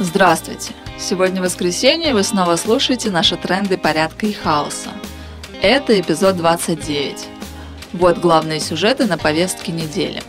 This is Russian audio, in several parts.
Здравствуйте! Сегодня воскресенье, и вы снова слушаете наши тренды порядка и хаоса. Это эпизод 29. Вот главные сюжеты на повестке недели.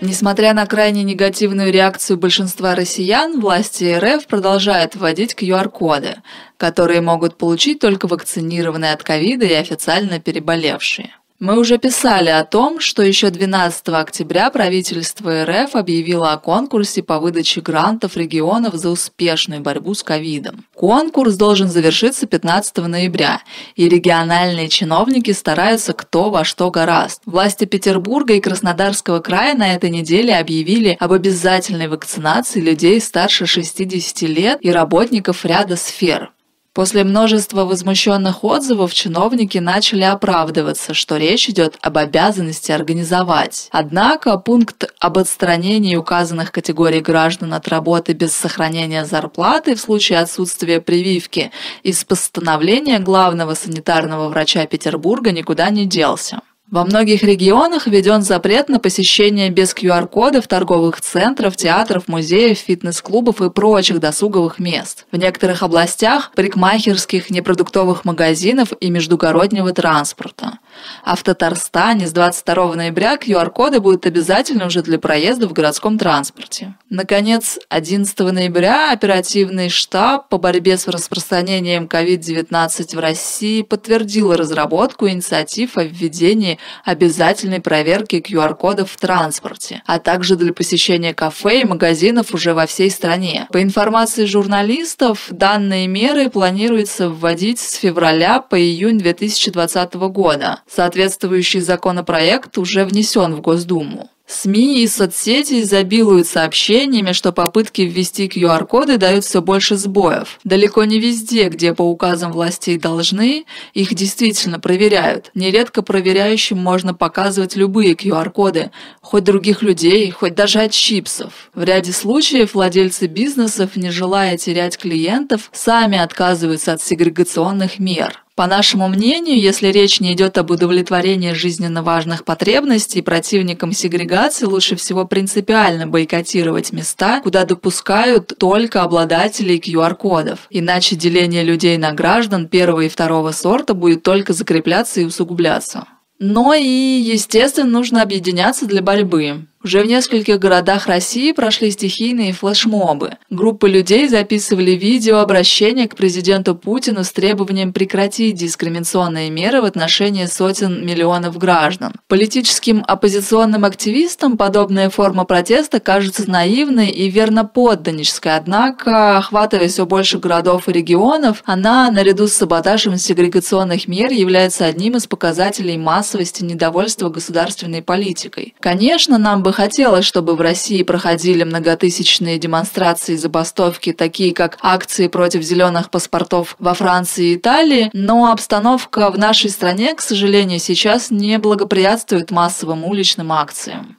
Несмотря на крайне негативную реакцию большинства россиян, власти РФ продолжают вводить QR-коды, которые могут получить только вакцинированные от ковида и официально переболевшие. Мы уже писали о том, что еще 12 октября правительство РФ объявило о конкурсе по выдаче грантов регионов за успешную борьбу с ковидом. Конкурс должен завершиться 15 ноября, и региональные чиновники стараются кто во что гораст. Власти Петербурга и Краснодарского края на этой неделе объявили об обязательной вакцинации людей старше 60 лет и работников ряда сфер. После множества возмущенных отзывов чиновники начали оправдываться, что речь идет об обязанности организовать. Однако пункт об отстранении указанных категорий граждан от работы без сохранения зарплаты в случае отсутствия прививки из постановления главного санитарного врача Петербурга никуда не делся. Во многих регионах введен запрет на посещение без QR-кодов торговых центров, театров, музеев, фитнес-клубов и прочих досуговых мест. В некоторых областях парикмахерских, непродуктовых магазинов и междугороднего транспорта. А в Татарстане с 22 ноября QR-коды будут обязательны уже для проезда в городском транспорте. Наконец, 11 ноября оперативный штаб по борьбе с распространением COVID-19 в России подтвердил разработку инициатив о введении обязательной проверки QR-кодов в транспорте, а также для посещения кафе и магазинов уже во всей стране. По информации журналистов, данные меры планируется вводить с февраля по июнь 2020 года. Соответствующий законопроект уже внесен в Госдуму. СМИ и соцсети изобилуют сообщениями, что попытки ввести QR-коды дают все больше сбоев. Далеко не везде, где по указам властей должны, их действительно проверяют. Нередко проверяющим можно показывать любые QR-коды, хоть других людей, хоть даже от чипсов. В ряде случаев владельцы бизнесов, не желая терять клиентов, сами отказываются от сегрегационных мер. По нашему мнению, если речь не идет об удовлетворении жизненно важных потребностей, противникам сегрегации лучше всего принципиально бойкотировать места, куда допускают только обладателей QR-кодов. Иначе деление людей на граждан первого и второго сорта будет только закрепляться и усугубляться. Но и, естественно, нужно объединяться для борьбы. Уже в нескольких городах России прошли стихийные флешмобы. Группы людей записывали видео обращения к президенту Путину с требованием прекратить дискриминационные меры в отношении сотен миллионов граждан. Политическим оппозиционным активистам подобная форма протеста кажется наивной и верноподданнической, однако, охватывая все больше городов и регионов, она, наряду с саботажем сегрегационных мер, является одним из показателей массовости недовольства государственной политикой. Конечно, нам бы хотелось, чтобы в России проходили многотысячные демонстрации и забастовки, такие как акции против зеленых паспортов во Франции и Италии, но обстановка в нашей стране, к сожалению, сейчас не благоприятствует массовым уличным акциям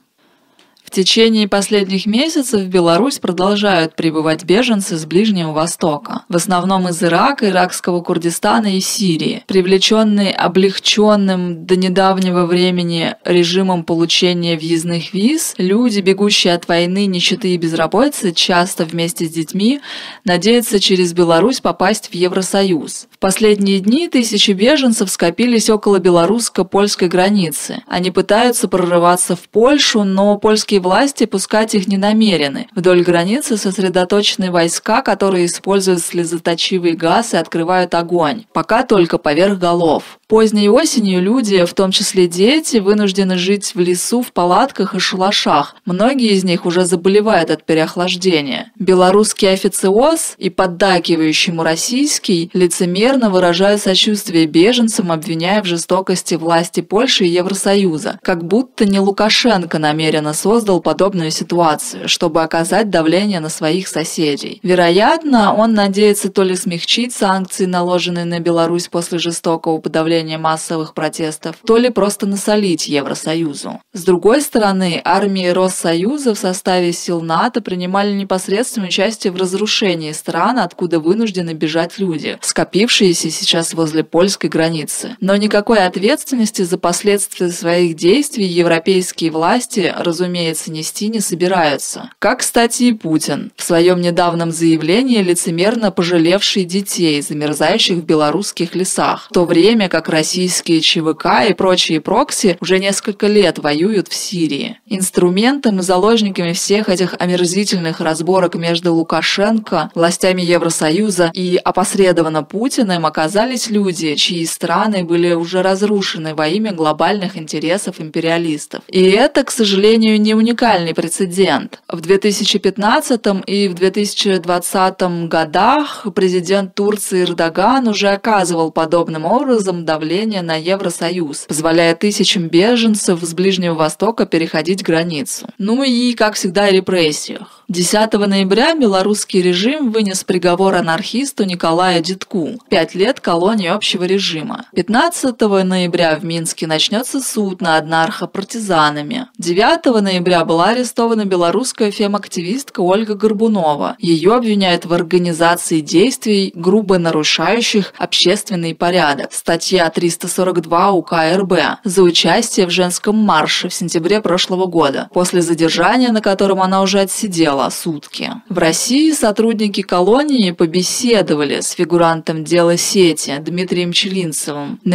течение последних месяцев в Беларусь продолжают прибывать беженцы с Ближнего Востока, в основном из Ирака, иракского Курдистана и Сирии. Привлеченные облегченным до недавнего времени режимом получения въездных виз, люди, бегущие от войны, нищеты и безработицы, часто вместе с детьми, надеются через Беларусь попасть в Евросоюз. В последние дни тысячи беженцев скопились около белорусско-польской границы. Они пытаются прорываться в Польшу, но польские власти пускать их не намерены. Вдоль границы сосредоточены войска, которые используют слезоточивый газ и открывают огонь. Пока только поверх голов. Поздней осенью люди, в том числе дети, вынуждены жить в лесу в палатках и шалашах. Многие из них уже заболевают от переохлаждения. Белорусский официоз и поддакивающему российский лицемерно выражают сочувствие беженцам, обвиняя в жестокости власти Польши и Евросоюза. Как будто не Лукашенко намеренно создал подобную ситуацию, чтобы оказать давление на своих соседей. Вероятно, он надеется то ли смягчить санкции, наложенные на Беларусь после жестокого подавления массовых протестов, то ли просто насолить Евросоюзу. С другой стороны, армии Россоюза в составе сил НАТО принимали непосредственное участие в разрушении стран, откуда вынуждены бежать люди, скопившиеся сейчас возле польской границы. Но никакой ответственности за последствия своих действий европейские власти, разумеется, границы нести не собираются. Как, кстати, и Путин, в своем недавнем заявлении лицемерно пожалевший детей, замерзающих в белорусских лесах, в то время как российские ЧВК и прочие прокси уже несколько лет воюют в Сирии. Инструментом и заложниками всех этих омерзительных разборок между Лукашенко, властями Евросоюза и опосредованно Путиным оказались люди, чьи страны были уже разрушены во имя глобальных интересов империалистов. И это, к сожалению, не уникальный прецедент. В 2015 и в 2020 годах президент Турции Эрдоган уже оказывал подобным образом давление на Евросоюз, позволяя тысячам беженцев с Ближнего Востока переходить границу. Ну и, как всегда, репрессиях. 10 ноября белорусский режим вынес приговор анархисту Николаю Дитку – пять лет колонии общего режима. 15 ноября в Минске начнется суд над нархопартизанами. 9 ноября была арестована белорусская фем-активистка Ольга Горбунова. Ее обвиняют в организации действий, грубо нарушающих общественный порядок. Статья 342 УК РБ за участие в женском марше в сентябре прошлого года, после задержания, на котором она уже отсидела дела сутки. В России сотрудники колонии побеседовали с фигурантом дела сети Дмитрием Челинцевым.